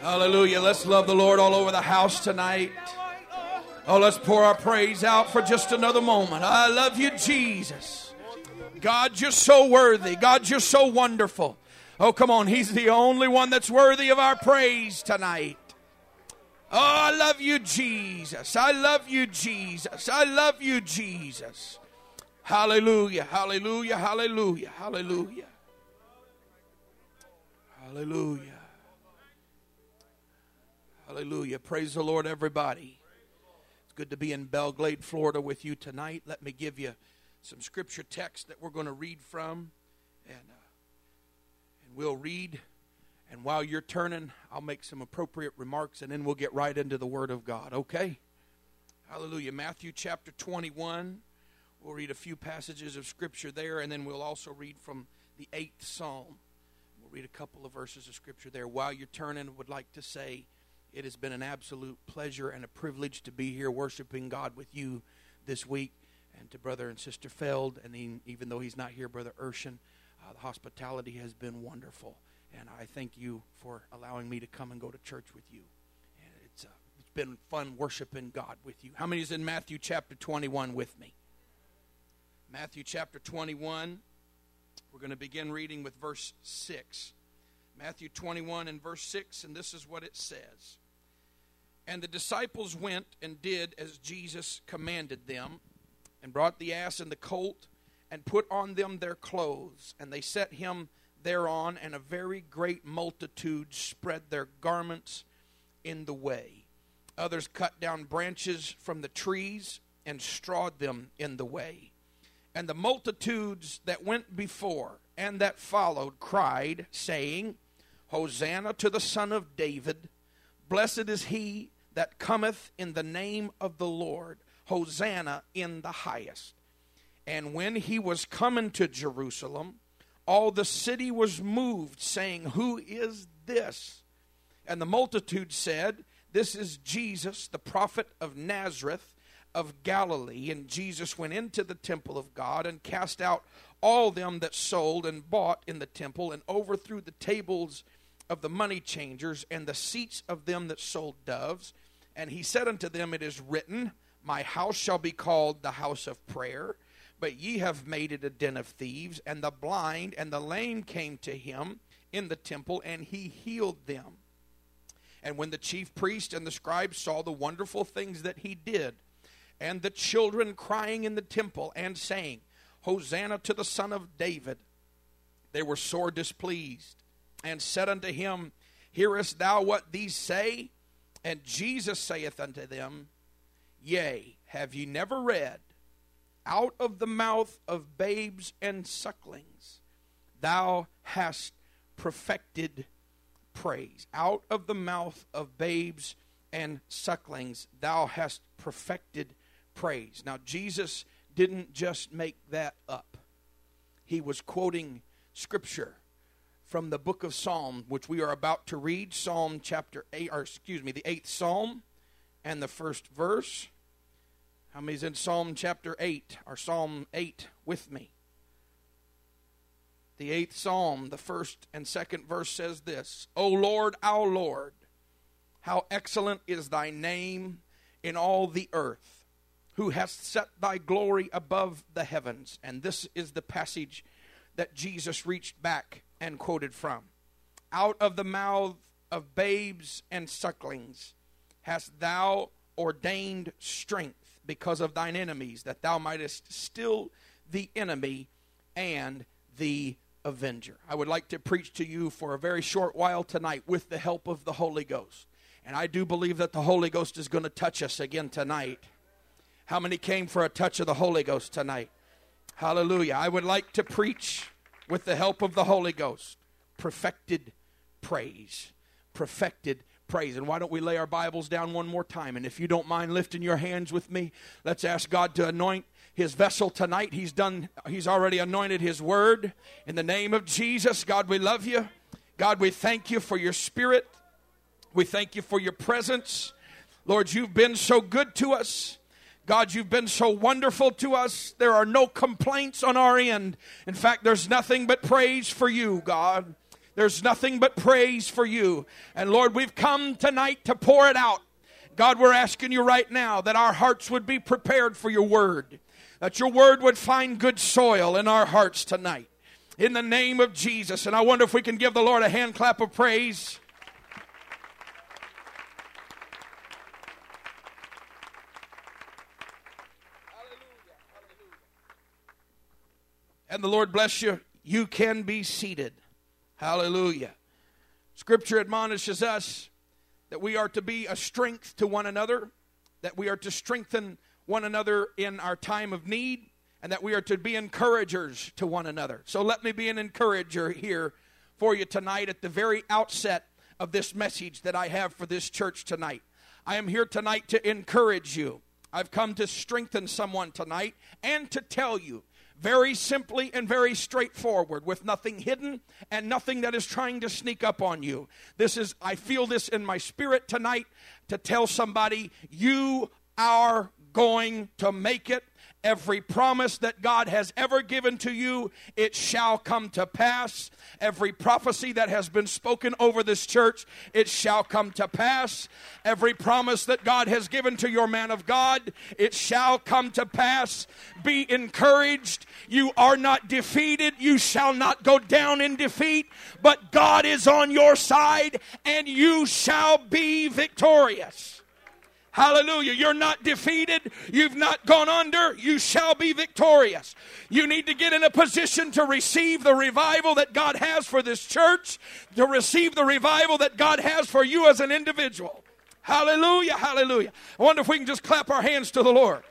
Hallelujah. Let's love the Lord all over the house tonight. Oh, let's pour our praise out for just another moment. I love you, Jesus. God, you're so worthy. God, you're so wonderful. Oh, come on. He's the only one that's worthy of our praise tonight. Oh, I love you, Jesus. I love you, Jesus. I love you, Jesus. Hallelujah, hallelujah, hallelujah, hallelujah. Hallelujah. Hallelujah. Praise the Lord, everybody. It's good to be in Belle Glade, Florida with you tonight. Let me give you some scripture text that we're going to read from. And, uh, and we'll read. And while you're turning, I'll make some appropriate remarks and then we'll get right into the Word of God, okay? Hallelujah. Matthew chapter 21. We'll read a few passages of Scripture there, and then we'll also read from the eighth Psalm. We'll read a couple of verses of Scripture there. While you're turning, I would like to say it has been an absolute pleasure and a privilege to be here worshiping God with you this week, and to Brother and Sister Feld, and he, even though he's not here, Brother Urshan. Uh, the hospitality has been wonderful, and I thank you for allowing me to come and go to church with you. And it's uh, it's been fun worshiping God with you. How many is in Matthew chapter 21 with me? Matthew chapter 21. We're going to begin reading with verse 6. Matthew 21 and verse 6, and this is what it says. And the disciples went and did as Jesus commanded them, and brought the ass and the colt, and put on them their clothes, and they set him thereon, and a very great multitude spread their garments in the way. Others cut down branches from the trees and strawed them in the way. And the multitudes that went before and that followed cried, saying, Hosanna to the Son of David. Blessed is he that cometh in the name of the Lord. Hosanna in the highest. And when he was coming to Jerusalem, all the city was moved, saying, Who is this? And the multitude said, This is Jesus, the prophet of Nazareth of Galilee. And Jesus went into the temple of God and cast out all them that sold and bought in the temple, and overthrew the tables of the money changers and the seats of them that sold doves. And he said unto them, It is written, My house shall be called the house of prayer, but ye have made it a den of thieves. And the blind and the lame came to him in the temple, and he healed them. And when the chief priest and the scribes saw the wonderful things that he did, and the children crying in the temple and saying, Hosanna to the Son of David, they were sore displeased, and said unto him, Hearest thou what these say? And Jesus saith unto them, Yea, have ye never read, Out of the mouth of babes and sucklings thou hast perfected praise. Out of the mouth of babes and sucklings thou hast perfected praise. Now, Jesus didn't just make that up, he was quoting scripture from the book of Psalm, which we are about to read, Psalm chapter 8, or excuse me, the eighth Psalm and the first verse. How many's in Psalm chapter 8, or Psalm 8 with me? The eighth Psalm, the first and second verse says this O Lord, our Lord, how excellent is thy name in all the earth, who hast set thy glory above the heavens. And this is the passage that Jesus reached back and quoted from. Out of the mouth of babes and sucklings hast thou ordained strength because of thine enemies, that thou mightest still the enemy and the avenger. I would like to preach to you for a very short while tonight with the help of the Holy Ghost. And I do believe that the Holy Ghost is going to touch us again tonight. How many came for a touch of the Holy Ghost tonight? Hallelujah. I would like to preach with the help of the Holy Ghost perfected praise. Perfected praise. And why don't we lay our Bibles down one more time? And if you don't mind lifting your hands with me, let's ask God to anoint his vessel tonight. He's done he's already anointed his word in the name of Jesus. God, we love you. God, we thank you for your spirit. We thank you for your presence. Lord, you've been so good to us. God, you've been so wonderful to us. There are no complaints on our end. In fact, there's nothing but praise for you, God. There's nothing but praise for you. And Lord, we've come tonight to pour it out. God, we're asking you right now that our hearts would be prepared for your word, that your word would find good soil in our hearts tonight. In the name of Jesus. And I wonder if we can give the Lord a hand clap of praise. And the Lord bless you. You can be seated. Hallelujah. Scripture admonishes us that we are to be a strength to one another, that we are to strengthen one another in our time of need, and that we are to be encouragers to one another. So let me be an encourager here for you tonight at the very outset of this message that I have for this church tonight. I am here tonight to encourage you. I've come to strengthen someone tonight and to tell you very simply and very straightforward, with nothing hidden and nothing that is trying to sneak up on you. This is, I feel this in my spirit tonight to tell somebody, you are going to make it Every promise that God has ever given to you, it shall come to pass. Every prophecy that has been spoken over this church, it shall come to pass. Every promise that God has given to your man of God, it shall come to pass. Be encouraged. You are not defeated. You shall not go down in defeat, but God is on your side and you shall be victorious. Hallelujah. You're not defeated. You've not gone under. You shall be victorious. You need to get in a position to receive the revival that God has for this church, to receive the revival that God has for you as an individual. Hallelujah. Hallelujah. I wonder if we can just clap our hands to the Lord.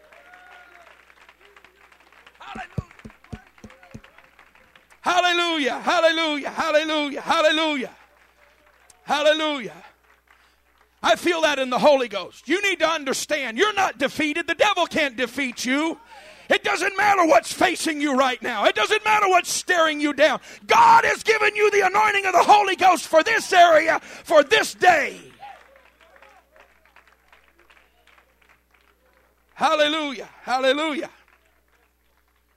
Hallelujah. Hallelujah. Hallelujah. Hallelujah. Hallelujah. I feel that in the Holy Ghost. You need to understand you're not defeated. The devil can't defeat you. It doesn't matter what's facing you right now. It doesn't matter what's staring you down. God has given you the anointing of the Holy Ghost for this area, for this day. Hallelujah. Hallelujah.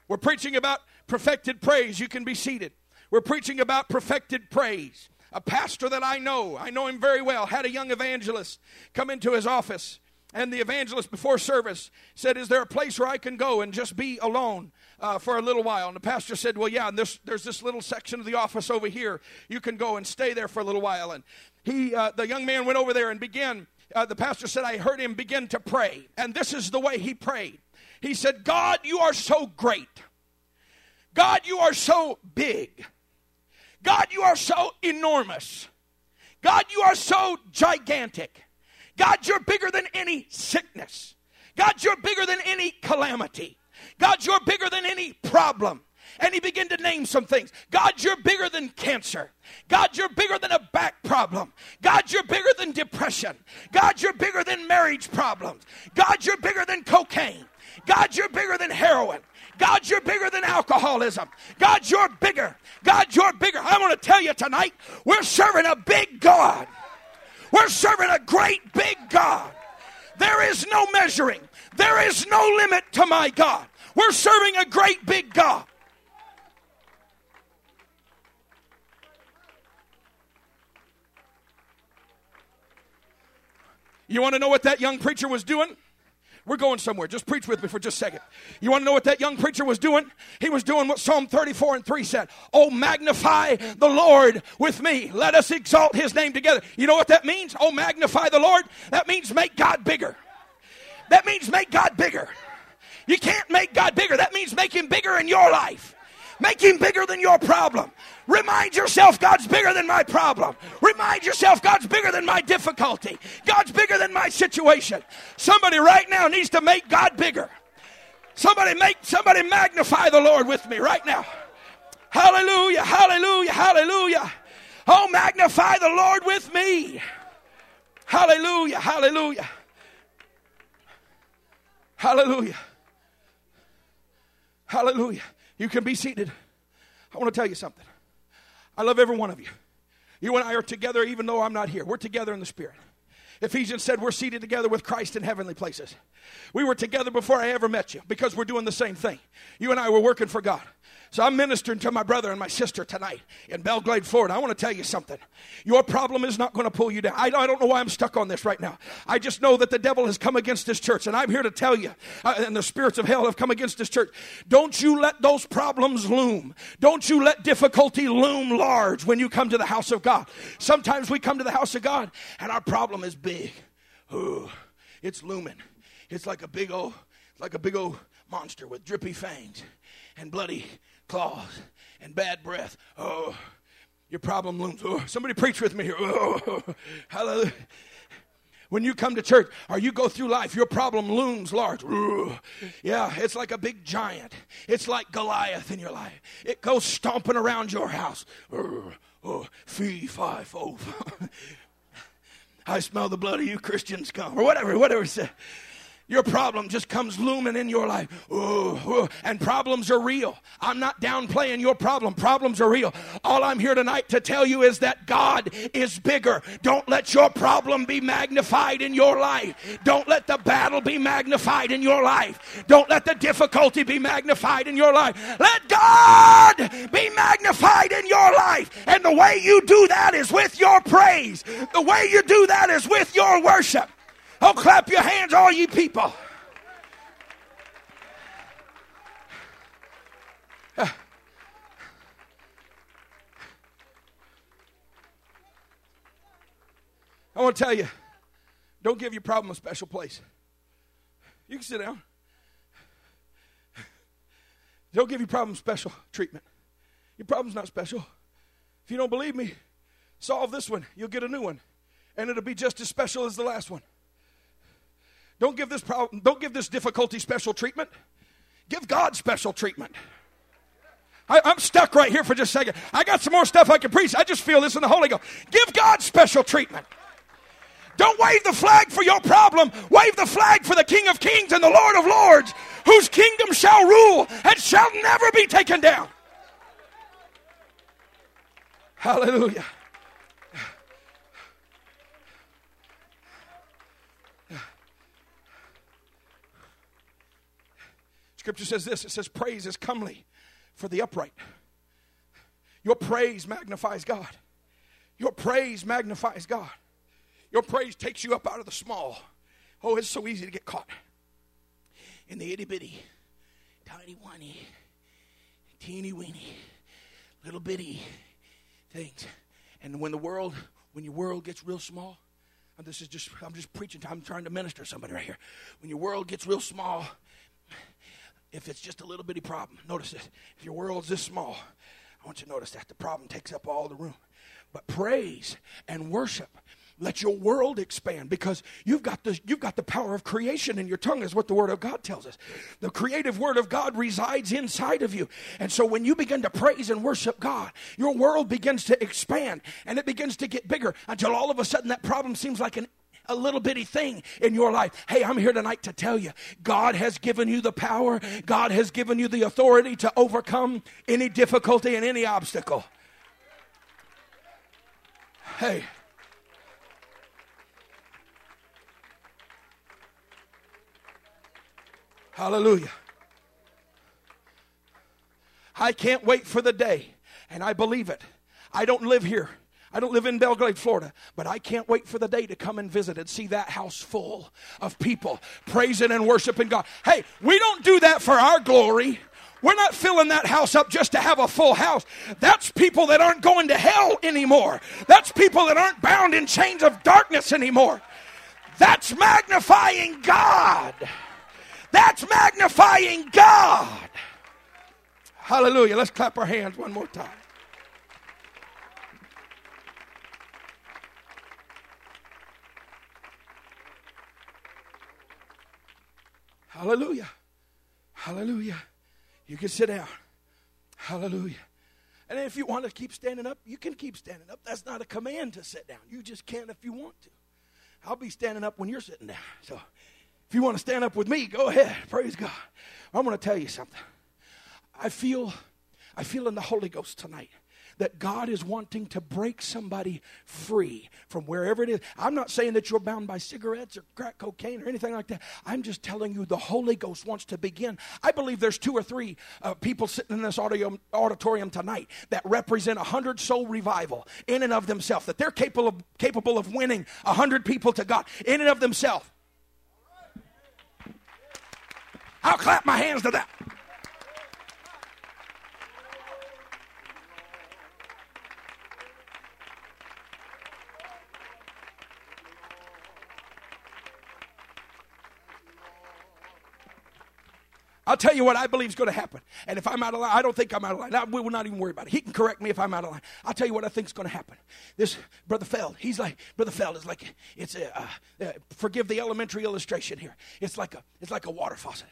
We're preaching about perfected praise. You can be seated. We're preaching about perfected praise. A pastor that I know, I know him very well, had a young evangelist come into his office. And the evangelist before service said, Is there a place where I can go and just be alone uh, for a little while? And the pastor said, Well, yeah, and there's, there's this little section of the office over here. You can go and stay there for a little while. And he, uh, the young man went over there and began, uh, the pastor said, I heard him begin to pray. And this is the way he prayed. He said, God, you are so great. God, you are so big. God, you are so enormous. God, you are so gigantic. God, you're bigger than any sickness. God, you're bigger than any calamity. God, you're bigger than any problem. And he began to name some things. God, you're bigger than cancer. God, you're bigger than a back problem. God, you're bigger than depression. God, you're bigger than marriage problems. God, you're bigger than cocaine. God, you're bigger than heroin. God, you're bigger than alcoholism. God, you're bigger. God, you're bigger. I want to tell you tonight, we're serving a big God. We're serving a great big God. There is no measuring, there is no limit to my God. We're serving a great big God. You want to know what that young preacher was doing? We're going somewhere. Just preach with me for just a second. You want to know what that young preacher was doing? He was doing what Psalm 34 and 3 said. Oh, magnify the Lord with me. Let us exalt his name together. You know what that means? Oh, magnify the Lord. That means make God bigger. That means make God bigger. You can't make God bigger. That means make him bigger in your life. Make him bigger than your problem. Remind yourself God's bigger than my problem. Remind yourself God's bigger than my difficulty. God's bigger than my situation. Somebody right now needs to make God bigger. Somebody make somebody magnify the Lord with me right now. Hallelujah, hallelujah, hallelujah. Oh, magnify the Lord with me. Hallelujah, hallelujah. Hallelujah. Hallelujah. You can be seated. I want to tell you something. I love every one of you. You and I are together even though I'm not here. We're together in the Spirit. Ephesians said we're seated together with Christ in heavenly places. We were together before I ever met you because we're doing the same thing. You and I were working for God. So I'm ministering to my brother and my sister tonight in Belle Glade, Florida. I want to tell you something. Your problem is not going to pull you down. I, don't know why I'm stuck on this right now. I just know that the devil has come against this church, and I'm here to tell you, uh, and the spirits of hell have come against this church. Don't you let those problems loom. Don't you let difficulty loom large when you come to the house of God. Sometimes we come to the house of God, and our problem is big. Ooh, it's looming. It's like a big old, like a big old monster with drippy fangs and bloody claws and bad breath. Oh, your problem looms. Oh, somebody preach with me here. Oh, hallelujah. When you come to church or you go through life, your problem looms large. Yeah, it's like a big giant. It's like Goliath in your life. It goes stomping around your house. Oh, fee, fi, fo. I smell the blood of you Christians come, or whatever, whatever your problem just comes looming in your life. Ooh, ooh, and problems are real. I'm not downplaying your problem. Problems are real. All I'm here tonight to tell you is that God is bigger. Don't let your problem be magnified in your life. Don't let the battle be magnified in your life. Don't let the difficulty be magnified in your life. Let God be magnified in your life. And the way you do that is with your praise. The way you do that is with your worship. Oh, clap your hands, all you people. I want to tell you, don't give your problem a special place. You can sit down. Don't give your problem special treatment. Your problem's not special. If you don't believe me, solve this one. You'll get a new one. And it'll be just as special as the last one. Don't give this problem, don't give this difficulty special treatment. Give God special treatment. I, am stuck right here for just a second. I got some more stuff I can preach. I just feel this in the Holy Ghost. Give God special treatment. Don't wave the flag for your problem. Wave the flag for the King of Kings and the Lord of Lords, whose kingdom shall rule and shall never be taken down. Hallelujah. Scripture says this it says, Praise is comely for the upright. Your praise magnifies God. Your praise magnifies God. Your praise takes you up out of the small. Oh, it's so easy to get caught in the itty bitty, tiny whiny, teeny weeny, little bitty things. And when the world, when your world gets real small, this is just, I'm just preaching, I'm trying to minister to somebody right here. When your world gets real small, if it's just a little bitty problem, notice this. If your world's this small, I want you to notice that the problem takes up all the room. But praise and worship let your world expand because you've got the you've got the power of creation in your tongue is what the word of god tells us the creative word of god resides inside of you and so when you begin to praise and worship god your world begins to expand and it begins to get bigger until all of a sudden that problem seems like an a little bitty thing in your life. Hey, I'm here tonight to tell you God has given you the power, God has given you the authority to overcome any difficulty and any obstacle. Hey. Hallelujah. I can't wait for the day, and I believe it. I don't live here. I don't live in Belle Glade, Florida, but I can't wait for the day to come and visit and see that house full of people praising and worshiping God. Hey, we don't do that for our glory. We're not filling that house up just to have a full house. That's people that aren't going to hell anymore. That's people that aren't bound in chains of darkness anymore. That's magnifying God. That's magnifying God. Hallelujah. Let's clap our hands one more time. Hallelujah. Hallelujah. You can sit down. Hallelujah. And if you want to keep standing up, you can keep standing up. That's not a command to sit down. You just can if you want to. I'll be standing up when you're sitting down. So if you want to stand up with me, go ahead. Praise God. I'm going to tell you something. I feel I feel in the Holy Ghost tonight that God is wanting to break somebody free from wherever it is. I'm not saying that you're bound by cigarettes or crack cocaine or anything like that. I'm just telling you the Holy Ghost wants to begin. I believe there's two or three uh, people sitting in this auditorium, auditorium tonight that represent a hundred soul revival in and of themselves, that they're capable of, capable of winning a hundred people to God in and of themselves. I'll clap my hands to that. I'll tell you what I believe is going to happen. And if I'm out of line, I don't think I'm out of line. I, we will not even worry about it. He can correct me if I'm out of line. I'll tell you what I think is going to happen. This Brother Feld, he's like, Brother Feld is like, it's a, uh, uh, forgive the elementary illustration here. It's like a, it's like a water faucet.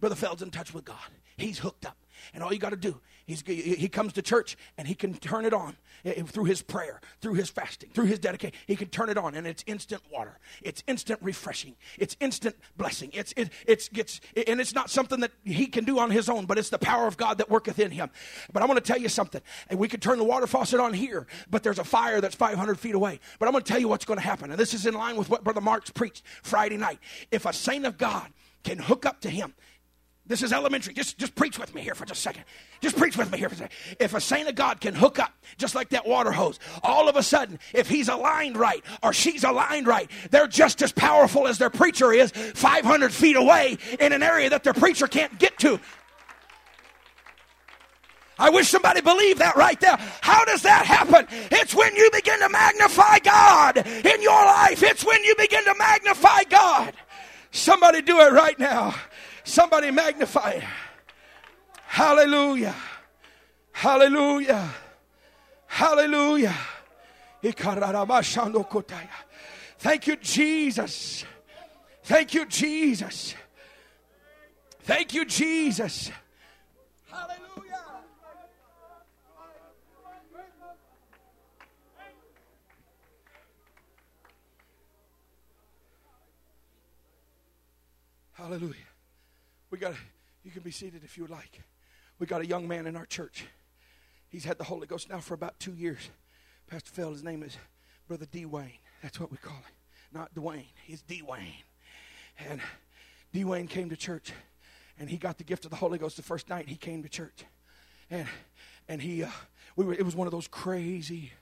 Brother Feld's in touch with God. He's hooked up. And all you got to do, he's, he comes to church and he can turn it on eh, eh, through his prayer, through his fasting, through his dedication. He can turn it on and it's instant water. It's instant refreshing. It's instant blessing. It's, it, it's, gets, and it's not something that he can do on his own, but it's the power of God that worketh in him. But I want to tell you something. And we could turn the water faucet on here, but there's a fire that's 500 feet away. But I'm going to tell you what's going to happen. And this is in line with what Brother Marks preached Friday night. If a saint of God can hook up to him, this is elementary. Just, just preach with me here for just a second. Just preach with me here for a second. If a saint of God can hook up just like that water hose, all of a sudden, if he's aligned right or she's aligned right, they're just as powerful as their preacher is 500 feet away in an area that their preacher can't get to. I wish somebody believed that right there. How does that happen? It's when you begin to magnify God in your life. It's when you begin to magnify God. Somebody do it right now. Somebody magnify. Hallelujah. Hallelujah. Hallelujah. Thank you, Jesus. Thank you, Jesus. Thank you, Jesus. Hallelujah. Hallelujah. We got, you can be seated if you would like. We got a young man in our church. He's had the Holy Ghost now for about two years. Pastor Phil, his name is Brother D. Wayne. That's what we call him. Not Dwayne. He's D. Wayne. And D. Wayne came to church, and he got the gift of the Holy Ghost the first night he came to church. And and he, uh, we were, it was one of those crazy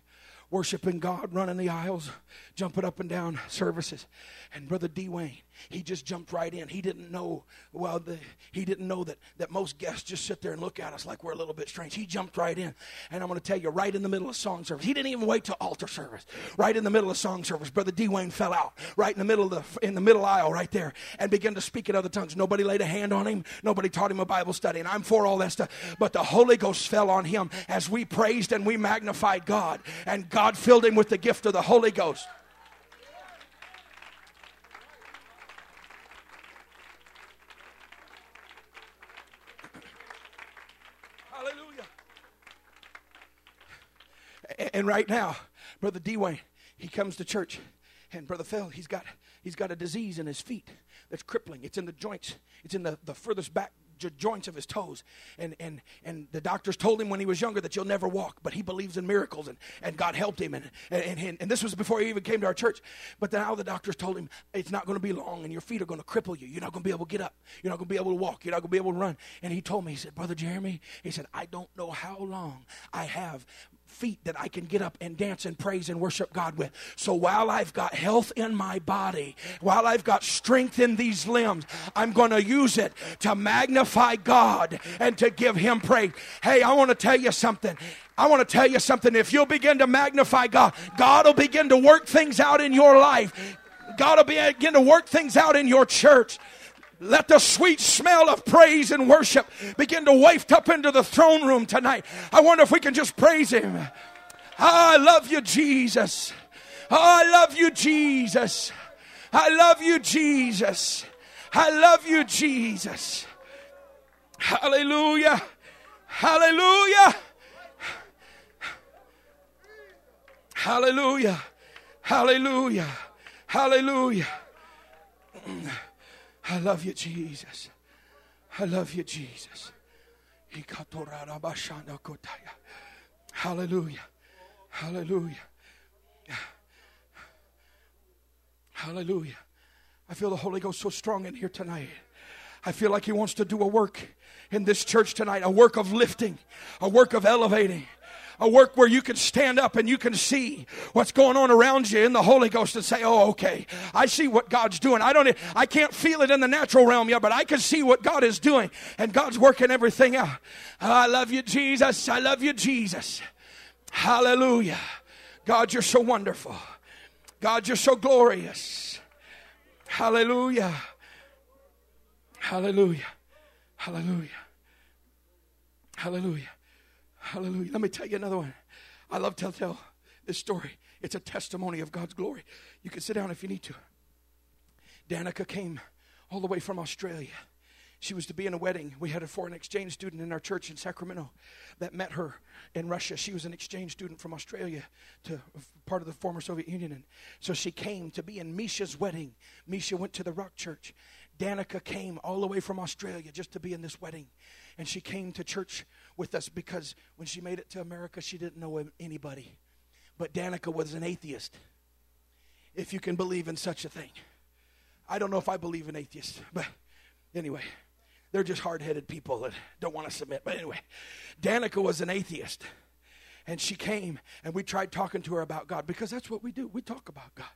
worshiping God, running the aisles, jumping up and down services. And Brother D. Wayne, he just jumped right in. He didn't know, well, the, he didn't know that, that most guests just sit there and look at us like we're a little bit strange. He jumped right in. And I'm going to tell you, right in the middle of song service, he didn't even wait till altar service. Right in the middle of song service, Brother D. Wayne fell out right in the middle of the, in the middle aisle right there and began to speak in other tongues. Nobody laid a hand on him. Nobody taught him a Bible study. And I'm for all that stuff. But the Holy Ghost fell on him as we praised and we magnified God. And God filled him with the gift of the Holy Ghost. And right now, Brother D. Wayne, he comes to church, and Brother Phil, he's got he's got a disease in his feet that's crippling. It's in the joints. It's in the, the furthest back joints of his toes. And, and, and the doctors told him when he was younger that you'll never walk, but he believes in miracles, and, and God helped him. And, and, and, and this was before he even came to our church. But now the doctors told him it's not going to be long, and your feet are going to cripple you. You're not going to be able to get up. You're not going to be able to walk. You're not going to be able to run. And he told me, he said, Brother Jeremy, he said, I don't know how long I have feet that I can get up and dance and praise and worship God with. So while I've got health in my body, while I've got strength in these limbs, I'm going to use it to magnify God and to give Him praise. Hey, I want to tell you something. I want to tell you something. If you'll begin to magnify God, God will begin to work things out in your life. God will begin to work things out in your church. Let the sweet smell of praise and worship begin to waft up into the throne room tonight. I wonder if we can just praise Him. Oh, I love you, Jesus. Oh, I love you, Jesus. I love you, Jesus. I love you, Jesus. Hallelujah. Hallelujah. Hallelujah. Hallelujah. Hallelujah. I love you, Jesus. I love you, Jesus. Hallelujah. Hallelujah. Hallelujah. I feel the Holy Ghost so strong in here tonight. I feel like He wants to do a work in this church tonight a work of lifting, a work of elevating. A work where you can stand up and you can see what's going on around you in the Holy Ghost and say, "Oh, okay, I see what God's doing. I don't, I can't feel it in the natural realm yet, but I can see what God is doing, and God's working everything out." I love you, Jesus. I love you, Jesus. Hallelujah. God, you're so wonderful. God, you're so glorious. Hallelujah. Hallelujah. Hallelujah. Hallelujah. Hallelujah. Let me tell you another one. I love to tell this story. It's a testimony of God's glory. You can sit down if you need to. Danica came all the way from Australia. She was to be in a wedding. We had a foreign exchange student in our church in Sacramento that met her in Russia. She was an exchange student from Australia to part of the former Soviet Union. And so she came to be in Misha's wedding. Misha went to the Rock Church. Danica came all the way from Australia just to be in this wedding. And she came to church with us because when she made it to America, she didn't know anybody. But Danica was an atheist, if you can believe in such a thing. I don't know if I believe in atheists, but anyway, they're just hard headed people that don't want to submit. But anyway, Danica was an atheist. And she came and we tried talking to her about God because that's what we do. We talk about God.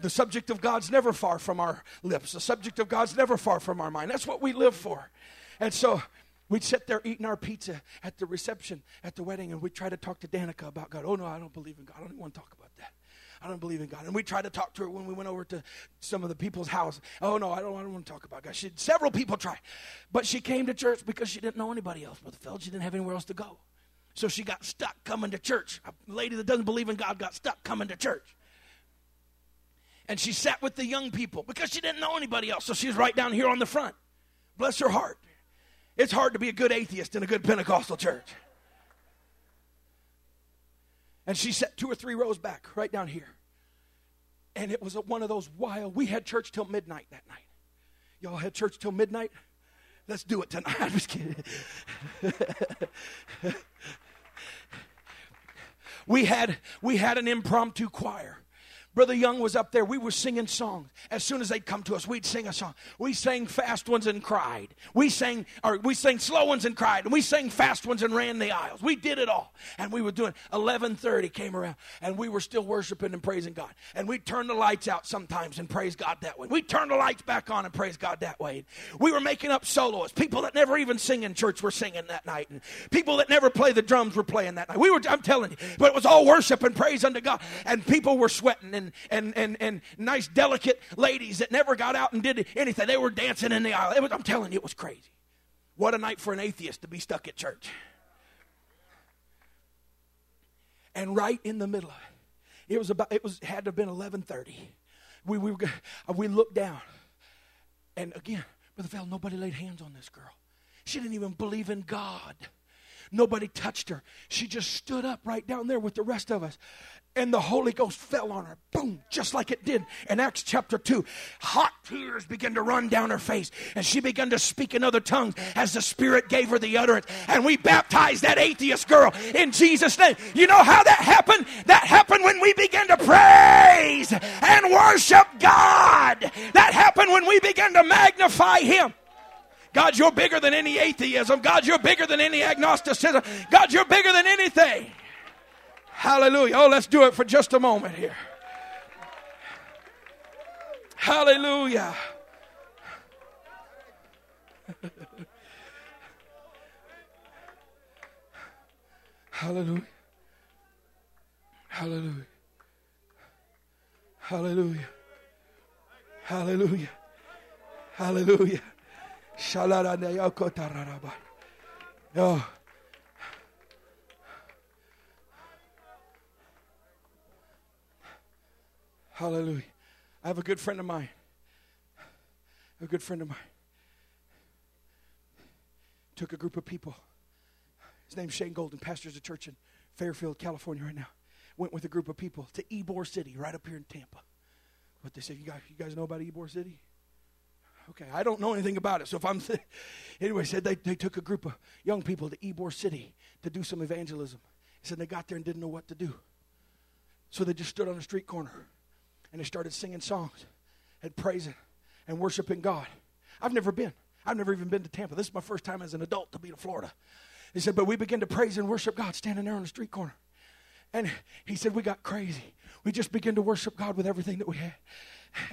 The subject of God's never far from our lips, the subject of God's never far from our mind. That's what we live for. And so We'd sit there eating our pizza at the reception at the wedding, and we'd try to talk to Danica about God. Oh, no, I don't believe in God. I don't want to talk about that. I don't believe in God. And we tried to talk to her when we went over to some of the people's house. Oh, no, I don't, I don't want to talk about God. She, several people tried. But she came to church because she didn't know anybody else but the fellow. She didn't have anywhere else to go. So she got stuck coming to church. A lady that doesn't believe in God got stuck coming to church. And she sat with the young people because she didn't know anybody else. So she was right down here on the front. Bless her heart. It's hard to be a good atheist in a good Pentecostal church. And she sat two or three rows back, right down here. And it was one of those wild, we had church till midnight that night. Y'all had church till midnight? Let's do it tonight. I'm just kidding. we had we had an impromptu choir. Brother Young was up there. We were singing songs. As soon as they'd come to us, we'd sing a song. We sang fast ones and cried. We sang, or we sang slow ones and cried. And we sang fast ones and ran the aisles. We did it all. And we were doing 11:30 came around, and we were still worshiping and praising God. And we'd turn the lights out sometimes and praise God that way. We'd turn the lights back on and praise God that way. We were making up soloists. People that never even sing in church were singing that night. And people that never play the drums were playing that night. We were, I'm telling you, but it was all worship and praise unto God. And people were sweating and and, and, and, nice, delicate ladies that never got out and did anything. They were dancing in the aisle. Was, I'm telling you, it was crazy. What a night for an atheist to be stuck at church. And right in the middle of it, it was about it was had to have been 11:30. We we we looked down, and again, Brother Feld, nobody laid hands on this girl. She didn't even believe in God. Nobody touched her. She just stood up right down there with the rest of us and the Holy Ghost fell on her. Boom, just like it did in Acts chapter 2. Hot tears began to run down her face, and she began to speak in other tongues as the Spirit gave her the utterance. And we baptized that atheist girl in Jesus' name. You know how that happened? That happened when we began to praise and worship God. That happened when we began to magnify Him. God, you're bigger than any atheism. God, you're bigger than any agnosticism. God, you're bigger than anything. Hallelujah. Oh, let's do it for just a moment here. Hallelujah. Hallelujah. Hallelujah. Hallelujah. Hallelujah. Hallelujah. Hallelujah. Hallelujah. I have a good friend of mine. A good friend of mine. Took a group of people. His name's Shane Golden, pastors a church in Fairfield, California right now. Went with a group of people to Ybor City, right up here in Tampa. What they said, you guys, you guys know about Ybor City? Okay, I don't know anything about it. So if I'm anyway, said they, they took a group of young people to Ybor City to do some evangelism. He said they got there and didn't know what to do. So they just stood on a street corner and they started singing songs and praising and worshiping God. I've never been. I've never even been to Tampa. This is my first time as an adult to be to Florida. He said, but we began to praise and worship God standing there on the street corner. And he said, we got crazy. We just began to worship God with everything that we had.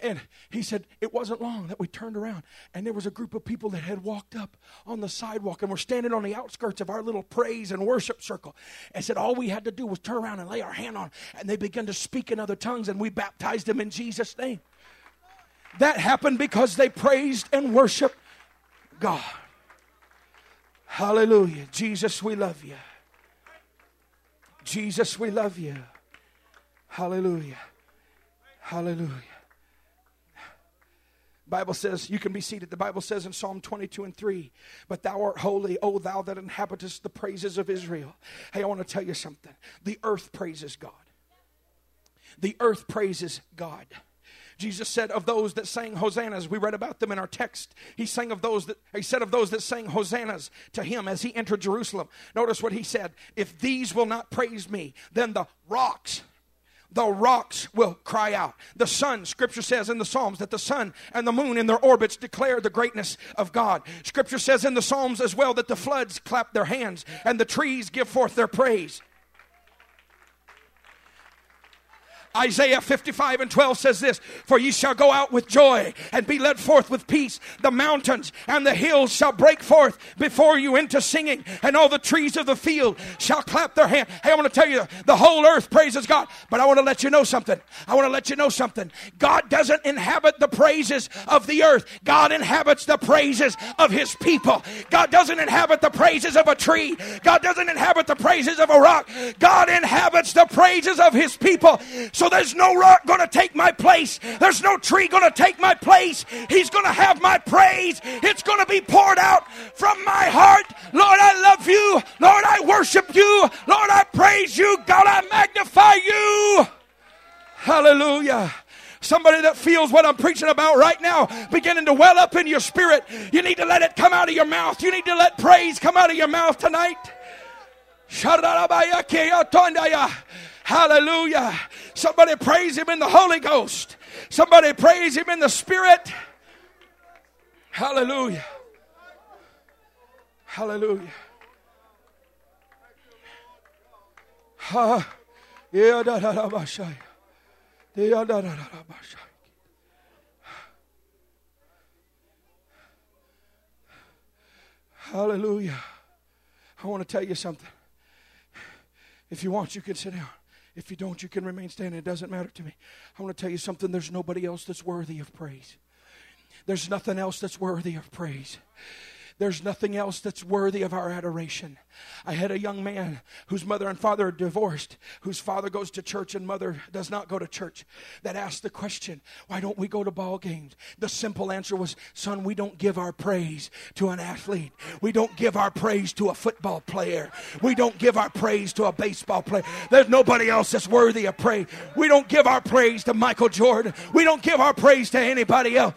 And he said, It wasn't long that we turned around, and there was a group of people that had walked up on the sidewalk and were standing on the outskirts of our little praise and worship circle. And said, All we had to do was turn around and lay our hand on, and they began to speak in other tongues, and we baptized them in Jesus' name. That happened because they praised and worshiped God. Hallelujah. Jesus, we love you. Jesus, we love you. Hallelujah. Hallelujah. Bible says you can be seated. The Bible says in Psalm 22 and 3, but thou art holy, O thou that inhabitest the praises of Israel. Hey, I want to tell you something. The earth praises God. The earth praises God. Jesus said of those that sang hosannas, we read about them in our text. He sang of those that he said of those that sang hosannas to him as he entered Jerusalem. Notice what he said: If these will not praise me, then the rocks the rocks will cry out. The sun, scripture says in the Psalms that the sun and the moon in their orbits declare the greatness of God. Scripture says in the Psalms as well that the floods clap their hands and the trees give forth their praise. Isaiah 55 and 12 says this For ye shall go out with joy and be led forth with peace. The mountains and the hills shall break forth before you into singing, and all the trees of the field shall clap their hands. Hey, I want to tell you, the whole earth praises God, but I want to let you know something. I want to let you know something. God doesn't inhabit the praises of the earth, God inhabits the praises of His people. God doesn't inhabit the praises of a tree, God doesn't inhabit the praises of a rock. God inhabits the praises of His people. So so there's no rock going to take my place. There's no tree going to take my place. He's going to have my praise. It's going to be poured out from my heart. Lord, I love you. Lord, I worship you. Lord, I praise you. God, I magnify you. Hallelujah. Somebody that feels what I'm preaching about right now beginning to well up in your spirit. You need to let it come out of your mouth. You need to let praise come out of your mouth tonight. Hallelujah. Somebody praise him in the Holy Ghost. Somebody praise him in the Spirit. Hallelujah. Hallelujah. Hallelujah. I want to tell you something. If you want, you can sit down. If you don't, you can remain standing. It doesn't matter to me. I want to tell you something. There's nobody else that's worthy of praise. There's nothing else that's worthy of praise. There's nothing else that's worthy of our adoration. I had a young man whose mother and father are divorced, whose father goes to church and mother does not go to church, that asked the question, Why don't we go to ball games? The simple answer was, Son, we don't give our praise to an athlete. We don't give our praise to a football player. We don't give our praise to a baseball player. There's nobody else that's worthy of praise. We don't give our praise to Michael Jordan. We don't give our praise to anybody else.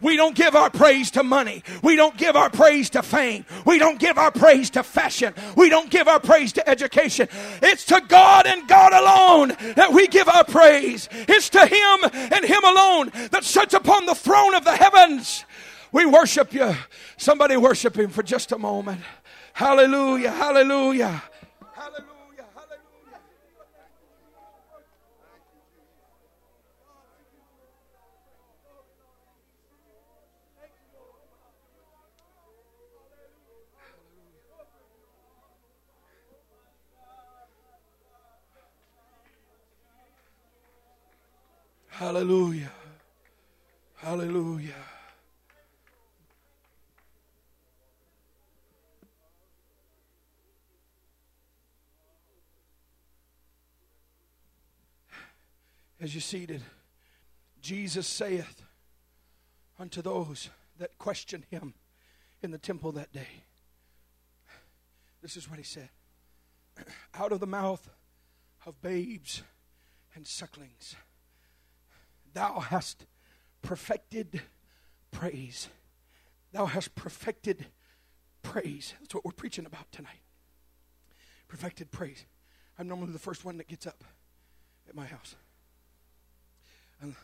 We don't give our praise to money. We don't give our praise to fame. We don't give our praise to fashion. We don't give our praise to education. It's to God and God alone that we give our praise. It's to Him and Him alone that sits upon the throne of the heavens. We worship you. Somebody worship Him for just a moment. Hallelujah, hallelujah. Hallelujah. Hallelujah. As you're seated, Jesus saith unto those that questioned him in the temple that day, This is what he said Out of the mouth of babes and sucklings Thou hast perfected praise. Thou hast perfected praise. That's what we're preaching about tonight. Perfected praise. I'm normally the first one that gets up at my house. And,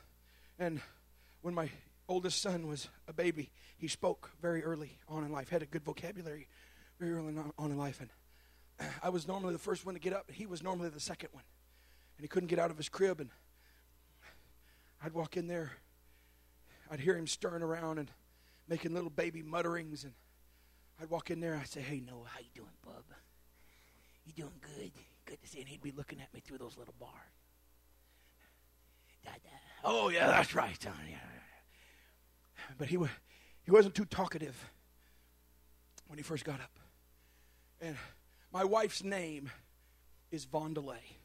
and when my oldest son was a baby, he spoke very early on in life, had a good vocabulary very early on in life. And I was normally the first one to get up, and he was normally the second one. And he couldn't get out of his crib, and I'd walk in there. I'd hear him stirring around and making little baby mutterings, and I'd walk in there. I'd say, "Hey, Noah, how you doing, bub? You doing good? Good to see." And he'd be looking at me through those little bars. Oh yeah, that's right, John. Yeah. But he was he wasn't too talkative when he first got up. And my wife's name is Vondelay.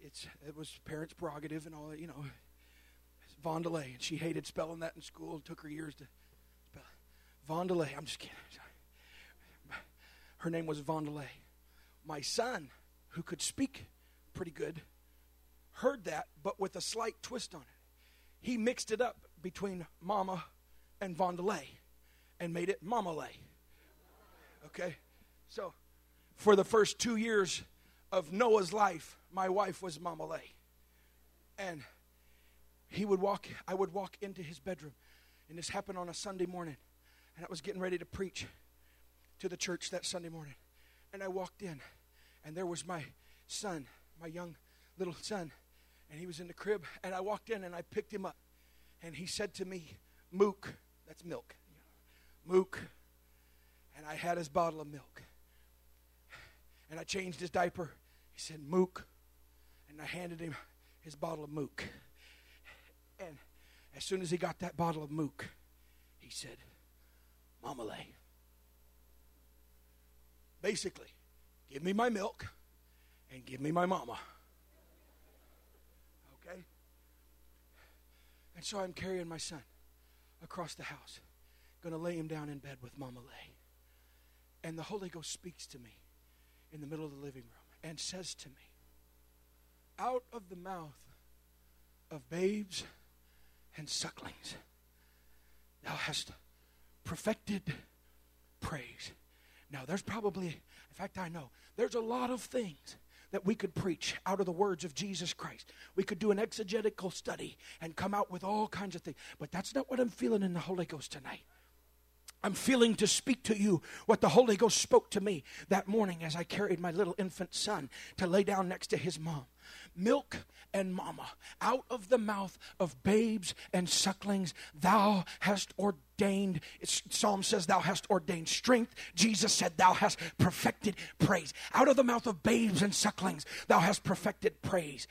It's it was parents' prerogative and all that, you know. Vondelay, and she hated spelling that in school. It took her years to spell. Vondelay. I'm just kidding. Her name was Vondelay. My son, who could speak pretty good, heard that, but with a slight twist on it. He mixed it up between Mama and Vondelay and made it Mamalay. Okay? So, for the first two years of Noah's life, my wife was Mamalay. And he would walk, I would walk into his bedroom. And this happened on a Sunday morning. And I was getting ready to preach to the church that Sunday morning. And I walked in, and there was my son, my young little son. And he was in the crib. And I walked in and I picked him up. And he said to me, Mook, that's milk. Mook. And I had his bottle of milk. And I changed his diaper. He said, Mook. And I handed him his bottle of Mook. And as soon as he got that bottle of Mook, he said, Mamalay. Basically, give me my milk and give me my mama. Okay? And so I'm carrying my son across the house, to lay him down in bed with Mama Lay. And the Holy Ghost speaks to me in the middle of the living room and says to me, Out of the mouth of babes and sucklings, thou hast perfected praise. Now, there's probably, in fact, I know, there's a lot of things that we could preach out of the words of Jesus Christ. We could do an exegetical study and come out with all kinds of things. But that's not what I'm feeling in the Holy Ghost tonight. I'm feeling to speak to you what the Holy Ghost spoke to me that morning as I carried my little infant son to lay down next to his mom milk and mama. Out of the mouth of babes and sucklings, thou hast ordained. Psalm says, Thou hast ordained strength. Jesus said, Thou hast perfected praise. Out of the mouth of babes and sucklings, thou hast perfected praise.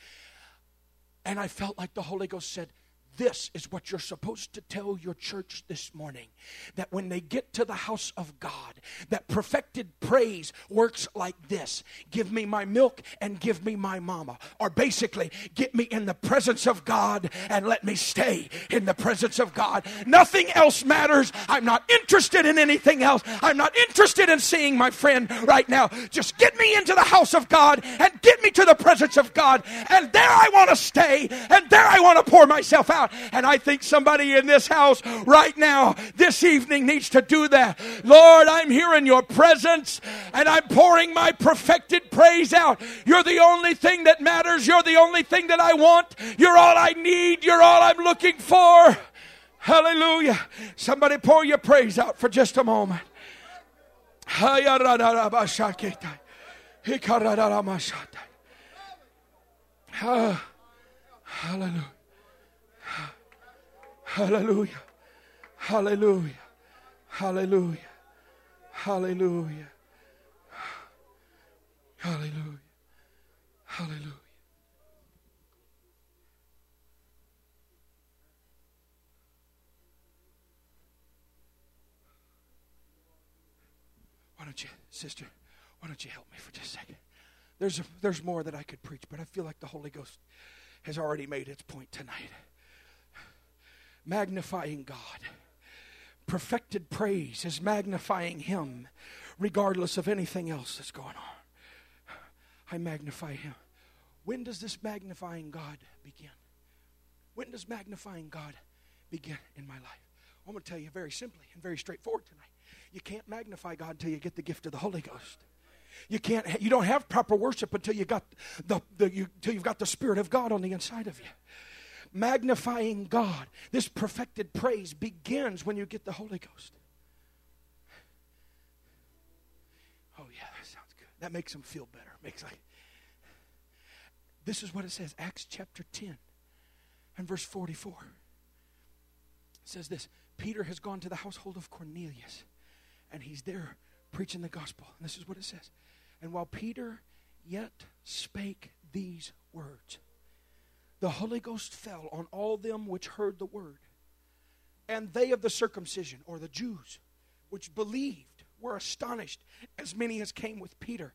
And I felt like the Holy Ghost said, this is what you're supposed to tell your church this morning that when they get to the house of God, that perfected praise works like this give me my milk and give me my mama. Or basically, get me in the presence of God and let me stay in the presence of God. Nothing else matters. I'm not interested in anything else. I'm not interested in seeing my friend right now. Just get me into the house of God and get me to the presence of God. And there I want to stay and there I want to pour myself out out. And I think somebody in this house right now, this evening, needs to do that. Lord, I'm here in your presence and I'm pouring my perfected praise out. You're the only thing that matters. You're the only thing that I want. You're all I need. You're all I'm looking for. Hallelujah. Somebody pour your praise out for just a moment. Ah, hallelujah. Hallelujah. Hallelujah. Hallelujah. Hallelujah. Hallelujah. Hallelujah. Why don't you, sister, why don't you help me for just a second? There's, a, there's more that I could preach, but I feel like the Holy Ghost has already made its point tonight magnifying God. Perfected praise is magnifying Him regardless of anything else that's going on. I magnify Him. When does this magnifying God begin? When does magnifying God begin in my life? I'm going to tell you very simply and very straightforward tonight. You can't magnify God until you get the gift of the Holy Ghost. You can't. You don't have proper worship until you got the, the you, until you've got the Spirit of God on the inside of you. Magnifying God. This perfected praise begins when you get the Holy Ghost. Oh yeah, that sounds good. That makes them feel better. Makes like. This is what it says. Acts chapter ten, and verse forty-four. It says this: Peter has gone to the household of Cornelius, and he's there preaching the gospel. And this is what it says. And while Peter yet spake these words, the Holy Ghost fell on all them which heard the word. And they of the circumcision, or the Jews, which believed, were astonished, as many as came with Peter,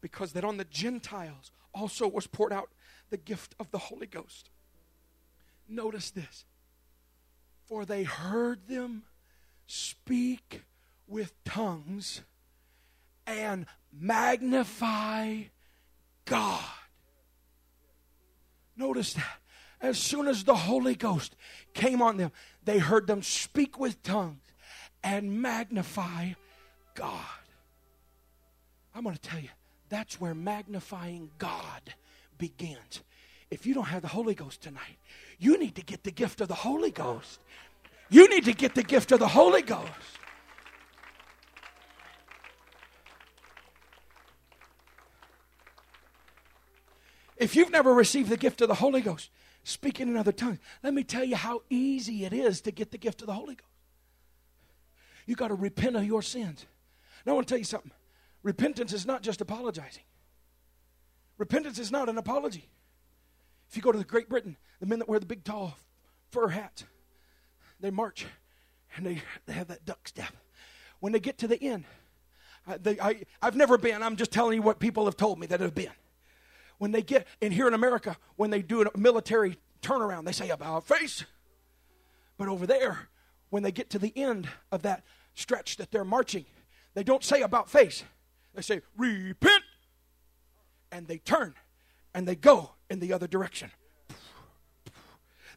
because that on the Gentiles also was poured out the gift of the Holy Ghost. Notice this. For they heard them speak with tongues and magnify God. Notice that. As soon as the Holy Ghost came on them, they heard them speak with tongues and magnify God. I'm going to tell you, that's where magnifying God begins. If you don't have the Holy Ghost tonight, you need to get the gift of the Holy Ghost. You need to get the gift of the Holy Ghost. If you've never received the gift of the Holy Ghost, speaking in other tongues, let me tell you how easy it is to get the gift of the Holy Ghost. You got to repent of your sins. Now, I want to tell you something. Repentance is not just apologizing. Repentance is not an apology. If you go to Great Britain, the men that wear the big tall fur hats, they march and they, they have that duck step. When they get to the end, they, I, I've never been, I'm just telling you what people have told me that have been when they get, and here in America, when they do a military turnaround, they say about face. But over there, when they get to the end of that stretch that they're marching, they don't say about face. They say, repent. And they turn and they go in the other direction.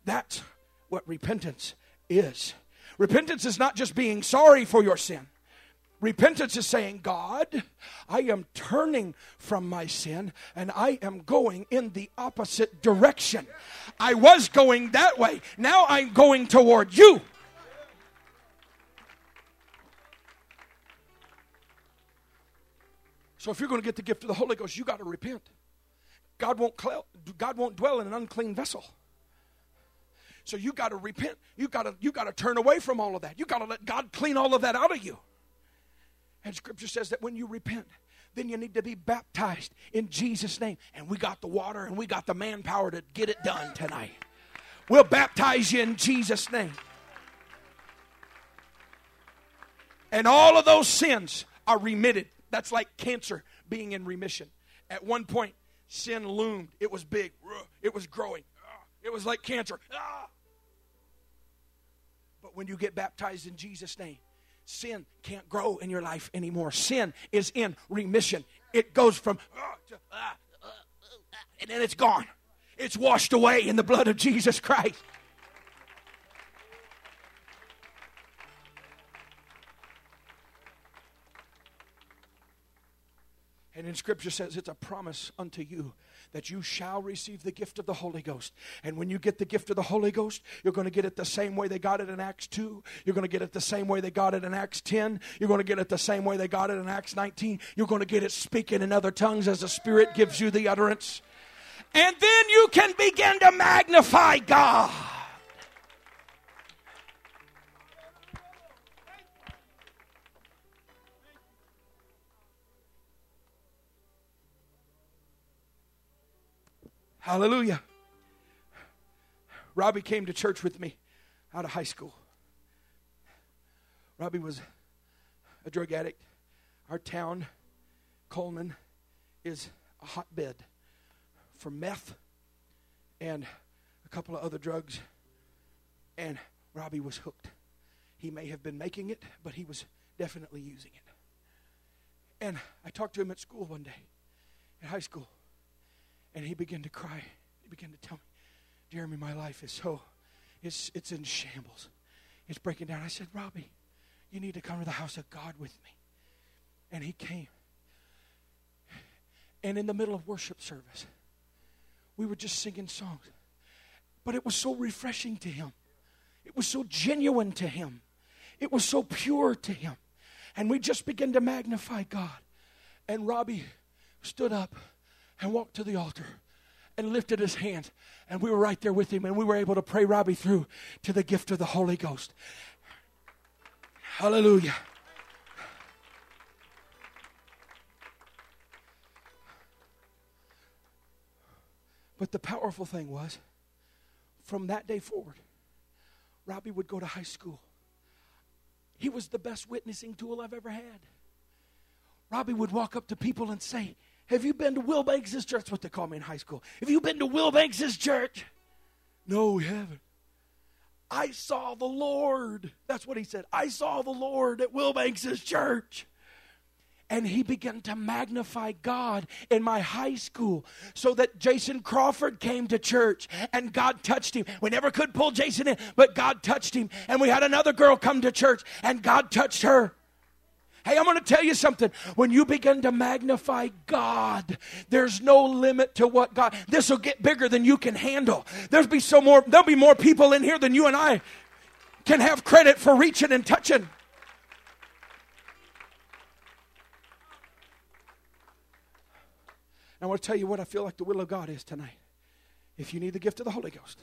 That's what repentance is. Repentance is not just being sorry for your sin. Repentance is saying, God, I am turning from my sin and I am going in the opposite direction. I was going that way. Now I'm going toward you. So if you're going to get the gift of the Holy Ghost, you got to repent. God won't, God won't dwell in an unclean vessel. So you got to repent. You got to you got to turn away from all of that. You got to let God clean all of that out of you. And scripture says that when you repent, then you need to be baptized in Jesus' name. And we got the water and we got the manpower to get it done tonight. We'll baptize you in Jesus' name. And all of those sins are remitted. That's like cancer being in remission. At one point, sin loomed. It was big. It was growing. Ah. It was like cancer. Ah. But when you get baptized in Jesus' name, sin can't grow in your life anymore. Sin is in remission. It goes from, uh, uh, uh, and then it's gone. It's washed away in the blood of Jesus Christ. And in Scripture says it's a promise unto you that you shall receive the gift of the Holy Ghost. And when you get the gift of the Holy Ghost, you're going to get it the same way they got it in Acts 2. You're going to get it the same way they got it in Acts 10. You're going to get it the same way they got it in Acts 19. You're going to get it speaking in other tongues as the Spirit gives you the utterance. And then you can begin to magnify God. Hallelujah. Robbie came to church with me out of high school. Robbie was a drug addict. Our town, Coleman, is a hotbed for meth and a couple of other drugs. And Robbie was hooked. He may have been making it, but he was definitely using it. And I talked to him at school one day, in high school. And he began to cry. He began to tell me, Jeremy, my life is so, it's, it's in shambles. It's breaking down. I said, Robbie, you need to come to the house of God with me. And he came. And in the middle of worship service, we were just singing songs. But it was so refreshing to him. It was so genuine to him. It was so pure to him. And we just began to magnify God. And Robbie stood up and walked to the altar and lifted his hands. And we were right there with him, and we were able to pray Robbie through to the gift of the Holy Ghost. Hallelujah. But the powerful thing was, from that day forward, Robbie would go to high school. He was the best witnessing tool I've ever had. Robbie would walk up to people and say, Have you been to Wilbanks' church? That's what they call me in high school. Have you been to Wilbanks' church? No, we haven't. I saw the Lord. That's what he said. I saw the Lord at Wilbanks' church and he began to magnify God in my high school so that Jason Crawford came to church and God touched him. We never could pull Jason in, but God touched him. And we had another girl come to church and God touched her. Hey, I'm going to tell you something. When you begin to magnify God, there's no limit to what God. This will get bigger than you can handle. There'll be so more. There'll be more people in here than you and I can have credit for reaching and touching. I want to tell you what I feel like the will of God is tonight. If you need the gift of the Holy Ghost,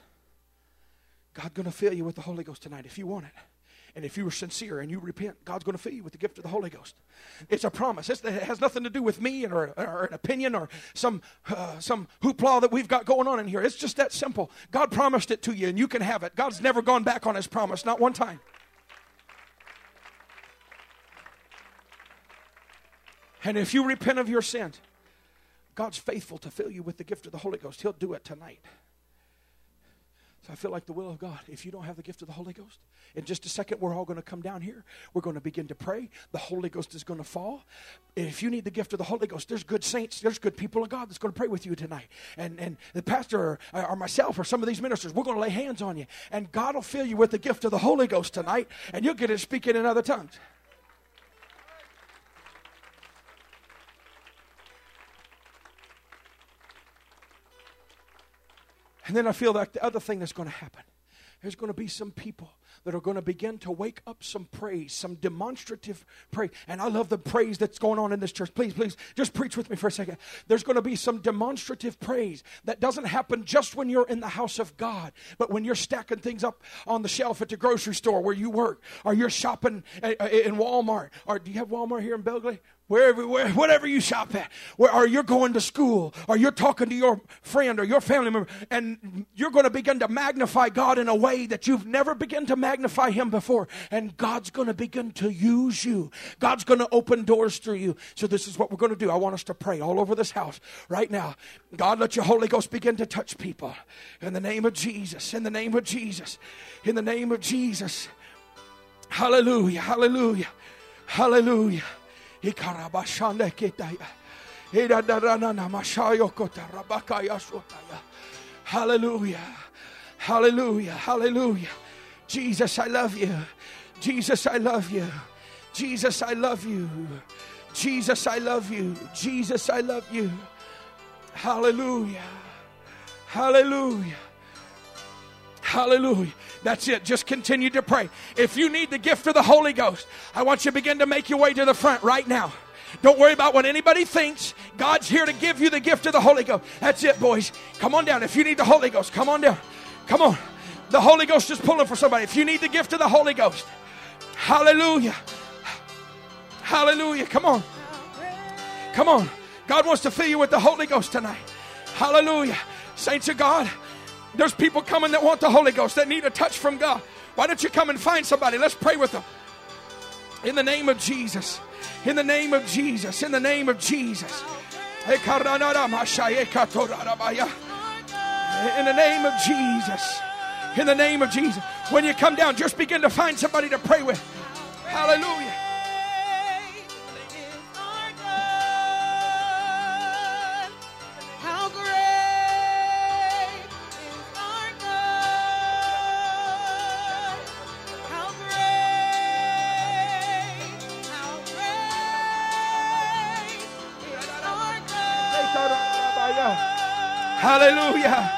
God's going to fill you with the Holy Ghost tonight if you want it. And if you are sincere and you repent, God's going to fill you with the gift of the Holy Ghost. It's a promise. It's, it has nothing to do with me or, or an opinion or some, uh, some hoopla that we've got going on in here. It's just that simple. God promised it to you and you can have it. God's never gone back on his promise, not one time. And if you repent of your sins, God's faithful to fill you with the gift of the Holy Ghost. He'll do it tonight. So I feel like the will of God. If you don't have the gift of the Holy Ghost, in just a second, we're all going to come down here. We're going to begin to pray. The Holy Ghost is going to fall. If you need the gift of the Holy Ghost, there's good saints, there's good people of God that's going to pray with you tonight. And, and the pastor or, or myself or some of these ministers, we're going to lay hands on you. And God will fill you with the gift of the Holy Ghost tonight, and you'll get to speaking in other tongues. And then I feel like the other thing that's going to happen there's going to be some people that are going to begin to wake up some praise, some demonstrative praise. And I love the praise that's going on in this church. Please, please, just preach with me for a second. There's going to be some demonstrative praise that doesn't happen just when you're in the house of God, but when you're stacking things up on the shelf at the grocery store where you work, or you're shopping in Walmart, or do you have Walmart here in Belle Glade? Wherever, where, whatever you shop at, where, or you're going to school, or you're talking to your friend or your family member, and you're going to begin to magnify God in a way that you've never begun to magnify Him before. And God's going to begin to use you. God's going to open doors through you. So, this is what we're going to do. I want us to pray all over this house right now. God, let your Holy Ghost begin to touch people. In the name of Jesus, in the name of Jesus, in the name of Jesus. Hallelujah, hallelujah, hallelujah. Hallelujah. Hallelujah. Hallelujah. Jesus, I love you. Jesus, I love you. Jesus, I love you. Jesus, I love you. Jesus, I love you. Hallelujah. Hallelujah. Hallelujah. That's it. Just continue to pray. If you need the gift of the Holy Ghost, I want you to begin to make your way to the front right now. Don't worry about what anybody thinks. God's here to give you the gift of the Holy Ghost. That's it, boys. Come on down. If you need the Holy Ghost, come on down. Come on. The Holy Ghost is pulling for somebody. If you need the gift of the Holy Ghost, hallelujah. Hallelujah. Come on. Come on. God wants to fill you with the Holy Ghost tonight. Hallelujah. Saints of God. There's people coming that want the Holy Ghost, that need a touch from God. Why don't you come and find somebody? Let's pray with them. In the name of Jesus. In the name of Jesus. In the name of Jesus. In the name of Jesus. In the name of Jesus. When you come down, just begin to find somebody to pray with. Hallelujah. Hallelujah.